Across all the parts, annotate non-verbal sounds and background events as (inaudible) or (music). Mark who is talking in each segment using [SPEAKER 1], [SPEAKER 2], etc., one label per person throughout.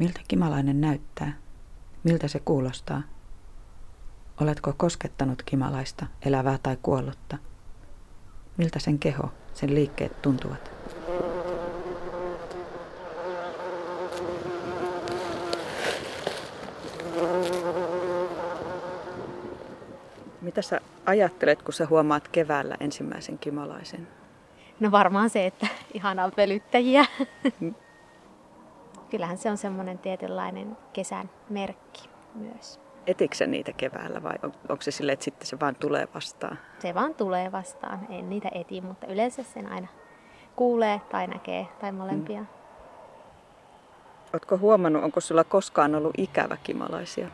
[SPEAKER 1] Miltä kimalainen näyttää? Miltä se kuulostaa? Oletko koskettanut kimalaista, elävää tai kuollutta? Miltä sen keho, sen liikkeet tuntuvat? Mitä sä ajattelet, kun sä huomaat keväällä ensimmäisen kimalaisen?
[SPEAKER 2] No varmaan se, että ihanaa pölyttäjiä. Kyllähän se on semmoinen tietynlainen kesän merkki myös.
[SPEAKER 1] Etikö niitä keväällä vai on, onko se silleen, että sitten se vaan tulee vastaan?
[SPEAKER 2] Se vaan tulee vastaan. En niitä eti, mutta yleensä sen aina kuulee tai näkee tai molempia. Mm.
[SPEAKER 1] Oletko huomannut, onko sulla koskaan ollut ikävä kimalaisia?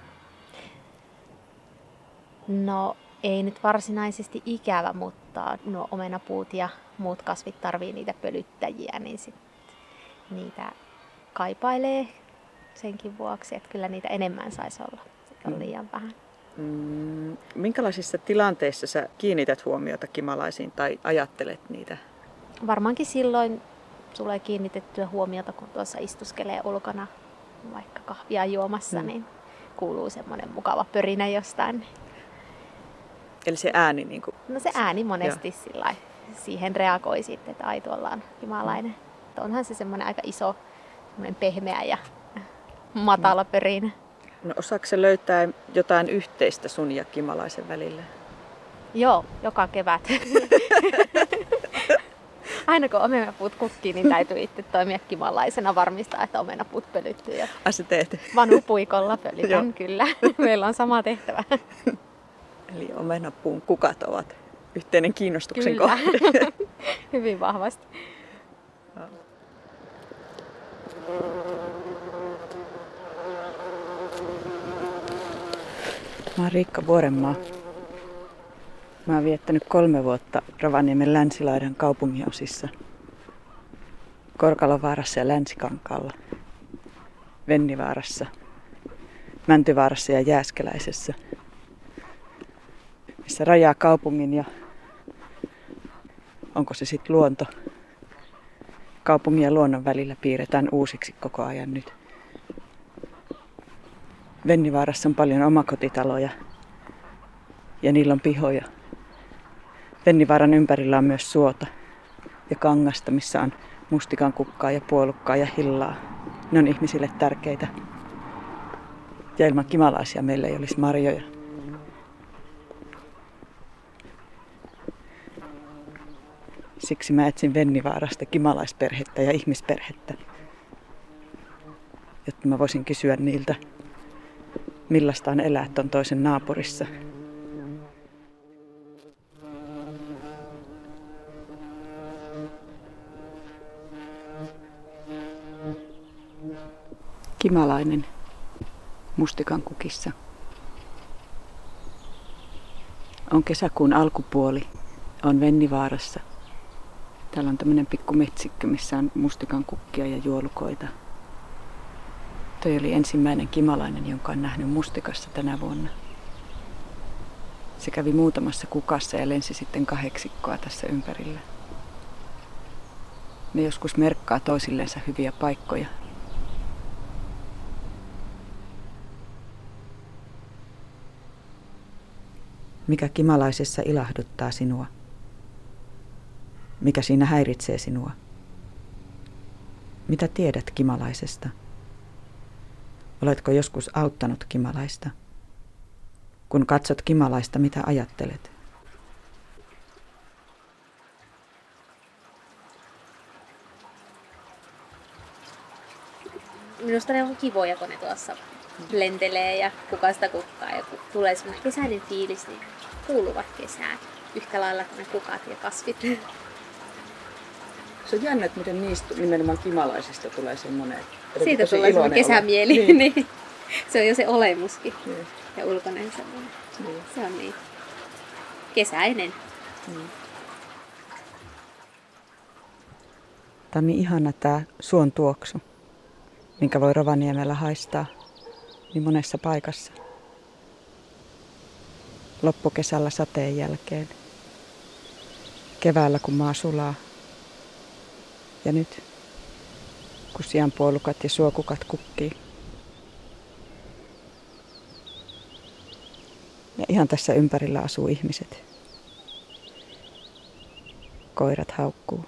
[SPEAKER 2] No ei nyt varsinaisesti ikävä, mutta nuo omenapuut ja muut kasvit tarvii niitä pölyttäjiä, niin sit niitä kaipailee senkin vuoksi, että kyllä niitä enemmän saisi olla. Se on mm. liian vähän.
[SPEAKER 1] Mm, minkälaisissa tilanteissa sä kiinnität huomiota kimalaisiin tai ajattelet niitä?
[SPEAKER 2] Varmaankin silloin tulee kiinnitettyä huomiota, kun tuossa istuskelee ulkona vaikka kahvia juomassa, mm. niin kuuluu semmoinen mukava pörinä jostain.
[SPEAKER 1] Eli se ääni? Niin kuin...
[SPEAKER 2] No se ääni monesti sillä siihen reagoi sitten, että ai tuolla on kimalainen. Mm. Onhan se semmoinen aika iso, pehmeä ja matala pörinä.
[SPEAKER 1] No osaako se löytää jotain yhteistä sun ja kimalaisen välillä?
[SPEAKER 2] Joo, joka kevät. (laughs) Aina kun omenapuut kukkii, niin täytyy itse toimia kimalaisena varmistaa, että omenapuut pölyttyy.
[SPEAKER 1] Ai sä teet?
[SPEAKER 2] Vanupuikolla pölytän, kyllä. (laughs) Meillä on sama tehtävä. (laughs)
[SPEAKER 1] Eli omenapuun kukat ovat yhteinen kiinnostuksen Kyllä. kohde.
[SPEAKER 2] Hyvin vahvasti.
[SPEAKER 1] Mä oon Riikka Vuorenmaa. Mä oon viettänyt kolme vuotta Rovaniemen länsilaidan kaupunginosissa. Korkalovaarassa ja Länsikankaalla. Vennivaarassa, Mäntyvaarassa ja Jääskeläisessä – missä rajaa kaupungin ja onko se sitten luonto. Kaupungin ja luonnon välillä piirretään uusiksi koko ajan nyt. Vennivaarassa on paljon omakotitaloja ja niillä on pihoja. Vennivaaran ympärillä on myös suota ja kangasta, missä on mustikan kukkaa ja puolukkaa ja hillaa. Ne on ihmisille tärkeitä. Ja ilman kimalaisia meillä ei olisi marjoja. Siksi mä etsin Vennivaarasta kimalaisperhettä ja ihmisperhettä, jotta mä voisin kysyä niiltä, millaista on elää ton toisen naapurissa. Kimalainen mustikan kukissa. On kesäkuun alkupuoli. On Vennivaarassa – Täällä on tämmöinen pikku metsikkö, missä on mustikan kukkia ja juolukoita. Toi oli ensimmäinen kimalainen, jonka on nähnyt mustikassa tänä vuonna. Se kävi muutamassa kukassa ja lensi sitten kahdeksikkoa tässä ympärillä. Ne joskus merkkaa toisillensa hyviä paikkoja. Mikä kimalaisessa ilahduttaa sinua? Mikä siinä häiritsee sinua? Mitä tiedät kimalaisesta? Oletko joskus auttanut kimalaista? Kun katsot kimalaista, mitä ajattelet?
[SPEAKER 2] Minusta ne on kivoja, kun ne tuossa lentelee ja kukasta kukkaa ja kun tulee semmoinen kesäinen fiilis, niin kuuluvat kesään yhtä lailla kuin ne kukat ja kasvit.
[SPEAKER 1] Se on jännä, että miten niistä nimenomaan kimalaisista tulee semmoinen.
[SPEAKER 2] Siitä tulee semmoinen kesämieli. Niin. (laughs) niin. Se on jo se olemuskin. Niin. Ja ulkoinen semmoinen. Niin. Se on niin kesäinen. Niin.
[SPEAKER 1] Tämä on niin ihana tämä suon tuoksu, minkä voi Rovaniemellä haistaa niin monessa paikassa. Loppukesällä sateen jälkeen. Keväällä kun maa sulaa ja nyt, kun sianpuolukat ja suokukat kukkii. Ja ihan tässä ympärillä asuu ihmiset. Koirat haukkuu.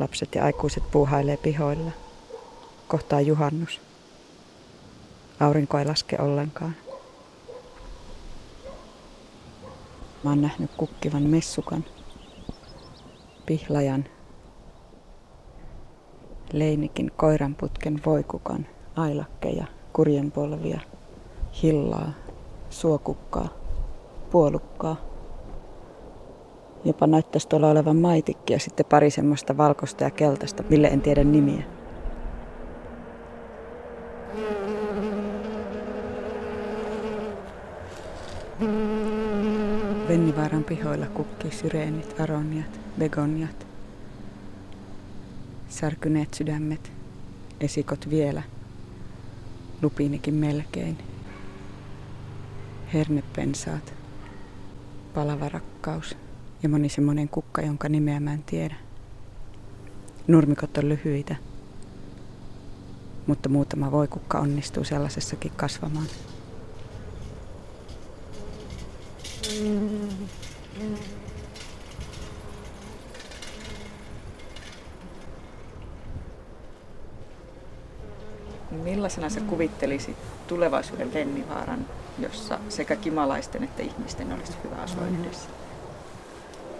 [SPEAKER 1] Lapset ja aikuiset puuhailee pihoilla. Kohtaa juhannus. Aurinko ei laske ollenkaan. Mä oon nähnyt kukkivan messukan, pihlajan leinikin, koiranputken, voikukan, ailakkeja, kurjenpolvia, hillaa, suokukkaa, puolukkaa. Jopa näyttäisi tuolla olevan maitikki ja sitten pari semmoista valkoista ja keltaista, mille en tiedä nimiä. Vennivaaran pihoilla kukkii syreenit, aroniat, begoniat. Särkyneet sydämet, esikot vielä, lupiinikin melkein. Hernepensaat, palava rakkaus ja moni semmoinen kukka, jonka nimeä mä en tiedä. Nurmikot on lyhyitä, mutta muutama voikukka onnistuu sellaisessakin kasvamaan. Millaisena sä kuvittelisit tulevaisuuden Vennivaaran, jossa sekä kimalaisten että ihmisten olisi hyvä asua yhdessä?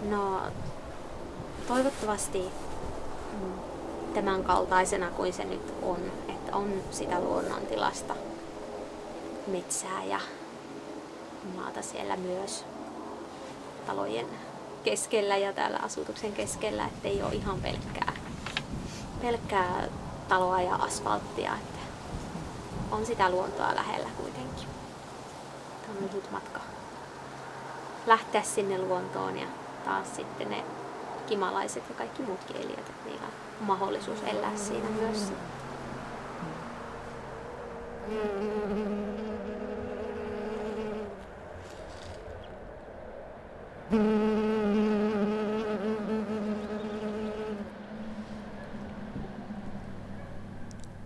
[SPEAKER 2] No, toivottavasti mm, tämän kaltaisena kuin se nyt on, että on sitä luonnontilasta metsää ja maata siellä myös talojen keskellä ja täällä asutuksen keskellä, että ei ole ihan pelkkää, pelkkää taloa ja asfalttia, on sitä luontoa lähellä kuitenkin. Tämä on lyhyt matka lähteä sinne luontoon ja taas sitten ne kimalaiset ja kaikki muutkin eliöt, että niillä on mahdollisuus elää siinä myös.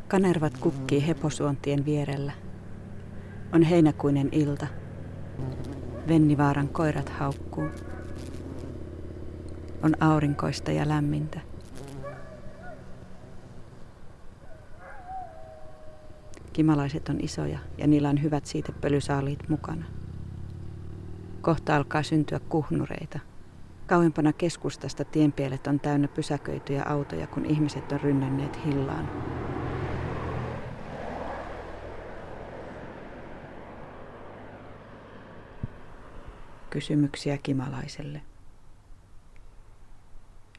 [SPEAKER 1] Kanervat kukkii heposuontien vierellä. On heinäkuinen ilta. Vennivaaran koirat haukkuu. On aurinkoista ja lämmintä. Kimalaiset on isoja ja niillä on hyvät siitepölysaaliit mukana. Kohta alkaa syntyä kuhnureita. Kauempana keskustasta tienpielet on täynnä pysäköityjä autoja, kun ihmiset on rynnänneet hillaan. Kysymyksiä kimalaiselle.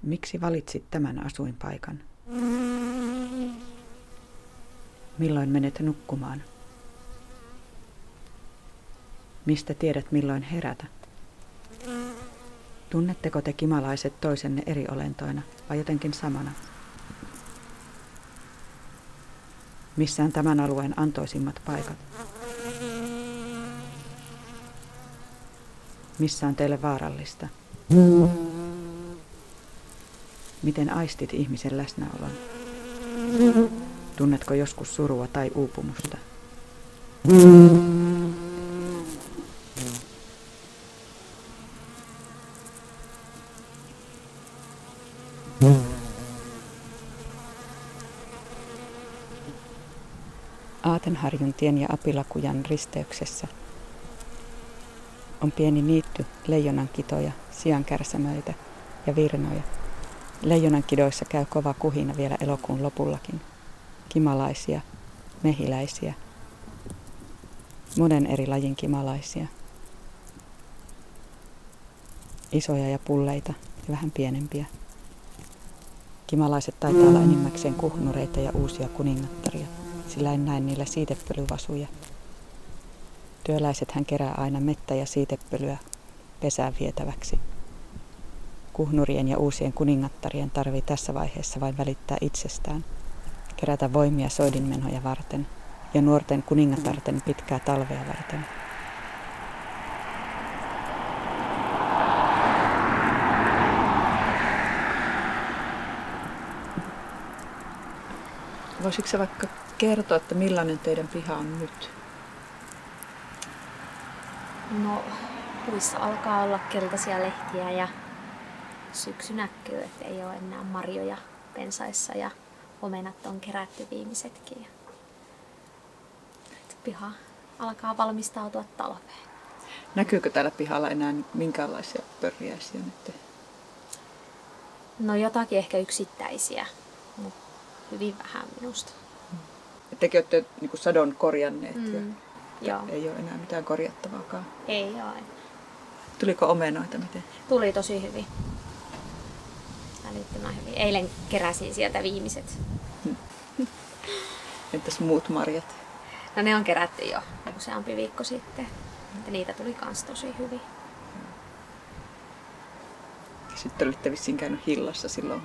[SPEAKER 1] Miksi valitsit tämän asuinpaikan? Milloin menet nukkumaan? Mistä tiedät milloin herätä? Tunnetteko te kimalaiset toisenne eri olentoina vai jotenkin samana? Missään tämän alueen antoisimmat paikat? Missä on teille vaarallista? Miten aistit ihmisen läsnäolon? Tunnetko joskus surua tai uupumusta? Aatenharjun tien ja Apilakujan risteyksessä on pieni niitty leijonan kitoja, siankärsämöitä ja virnoja. Leijonan kidoissa käy kova kuhina vielä elokuun lopullakin. Kimalaisia, mehiläisiä, monen eri lajin kimalaisia. Isoja ja pulleita ja vähän pienempiä. Kimalaiset taitaa olla enimmäkseen kuhnureita ja uusia kuningattaria, sillä en näe niillä siitepölyvasuja. Työläiset hän kerää aina mettä ja siitepölyä pesään vietäväksi. Kuhnurien ja uusien kuningattarien tarvii tässä vaiheessa vain välittää itsestään, kerätä voimia soidinmenoja varten ja nuorten kuningatarten pitkää talvea varten. Voisitko vaikka kertoa, että millainen teidän piha on nyt?
[SPEAKER 2] No, puissa alkaa olla keltaisia lehtiä ja syksy näkyy, että ei ole enää marjoja pensaissa ja omenat on kerätty viimeisetkin. Piha alkaa valmistautua talveen.
[SPEAKER 1] Näkyykö täällä pihalla enää minkäänlaisia pörjäisiä nyt?
[SPEAKER 2] No jotakin ehkä yksittäisiä, mutta hyvin vähän minusta.
[SPEAKER 1] Tekin olette niin sadon korjanneet mm. ja
[SPEAKER 2] Joo.
[SPEAKER 1] ei ole enää mitään korjattavaakaan.
[SPEAKER 2] Ei ole enää.
[SPEAKER 1] Tuliko omenoita miten?
[SPEAKER 2] Tuli tosi hyvin. Älyttömän hyvin. Eilen keräsin sieltä viimeiset. (laughs)
[SPEAKER 1] Entäs muut marjat?
[SPEAKER 2] No ne on kerätty jo useampi viikko sitten. Ja niitä tuli kans tosi hyvin.
[SPEAKER 1] Sitten olitte vissiin käynyt hillassa silloin,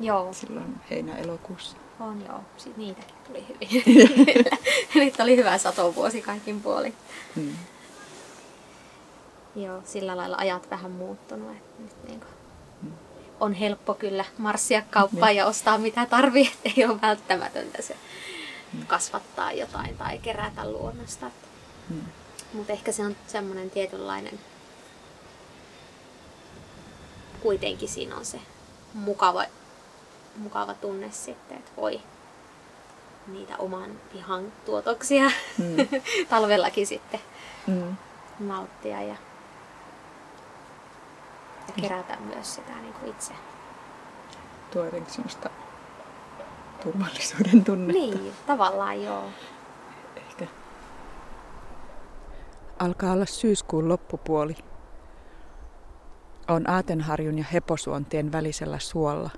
[SPEAKER 2] Joo,
[SPEAKER 1] silloin heinä-elokuussa.
[SPEAKER 2] on joo. Sitten niitäkin tuli hyvin. (laughs) (laughs) Nyt oli hyvä satovuosi kaikin puolin.
[SPEAKER 1] Mm.
[SPEAKER 2] Joo, sillä lailla ajat vähän muuttunut. Että nyt niin on helppo kyllä marssia kauppaan
[SPEAKER 1] Niin.
[SPEAKER 2] ja ostaa mitä tarvii, ei ole välttämätöntä se kasvattaa jotain tai kerätä luonnosta.
[SPEAKER 1] Mm.
[SPEAKER 2] Mutta ehkä se on semmoinen tietynlainen, kuitenkin siinä on se mukava, mukava tunne sitten, että voi niitä oman pihan tuotoksia
[SPEAKER 1] Mm. (laughs)
[SPEAKER 2] talvellakin sitten
[SPEAKER 1] Mm.
[SPEAKER 2] nauttia ja, ja kerätä myös sitä niin kuin itse.
[SPEAKER 1] Tuo jotenkin semmoista turvallisuuden tunnetta.
[SPEAKER 2] Niin, tavallaan joo.
[SPEAKER 1] Ehkä. Alkaa olla syyskuun loppupuoli. On Aatenharjun ja Heposuontien välisellä suolla.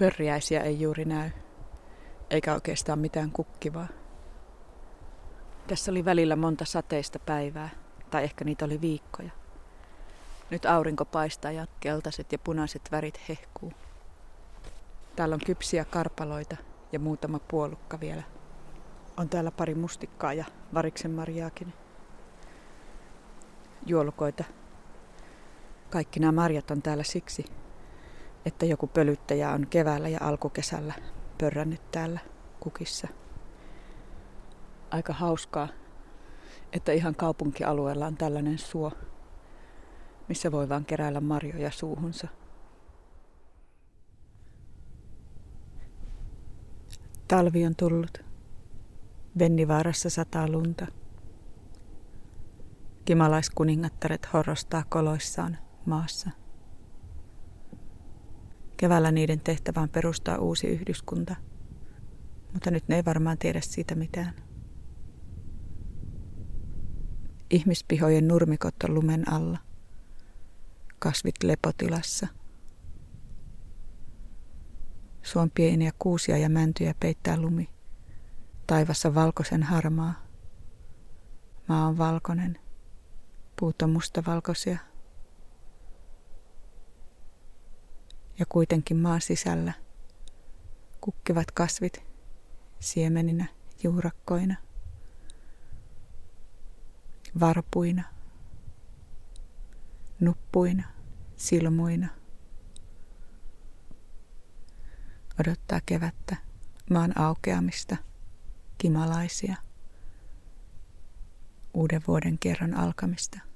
[SPEAKER 1] Pörjäisiä ei juuri näy, eikä oikeastaan mitään kukkivaa. Tässä oli välillä monta sateista päivää, tai ehkä niitä oli viikkoja. Nyt aurinko paistaa ja keltaiset ja punaiset värit hehkuu. Täällä on kypsiä karpaloita ja muutama puolukka vielä. On täällä pari mustikkaa ja variksen marjaakin. Juolukoita. Kaikki nämä marjat on täällä siksi, että joku pölyttäjä on keväällä ja alkukesällä pörrännyt täällä kukissa. Aika hauskaa, että ihan kaupunkialueella on tällainen suo, missä voi vaan keräillä marjoja suuhunsa. Talvi on tullut. Vennivaarassa sataa lunta. Kimalaiskuningattaret horrostaa koloissaan maassa. Keväällä niiden tehtävä on perustaa uusi yhdyskunta, mutta nyt ne ei varmaan tiedä siitä mitään. Ihmispihojen nurmikot on lumen alla. Kasvit lepotilassa. Suon pieniä kuusia ja mäntyjä peittää lumi. Taivassa valkoisen harmaa. Maa on valkoinen. Puut on mustavalkoisia. Ja kuitenkin maan sisällä kukkivat kasvit siemeninä, juurakkoina, varpuina, nuppuina, silmuina. Odottaa kevättä, maan aukeamista, kimalaisia, uuden vuoden kerran alkamista.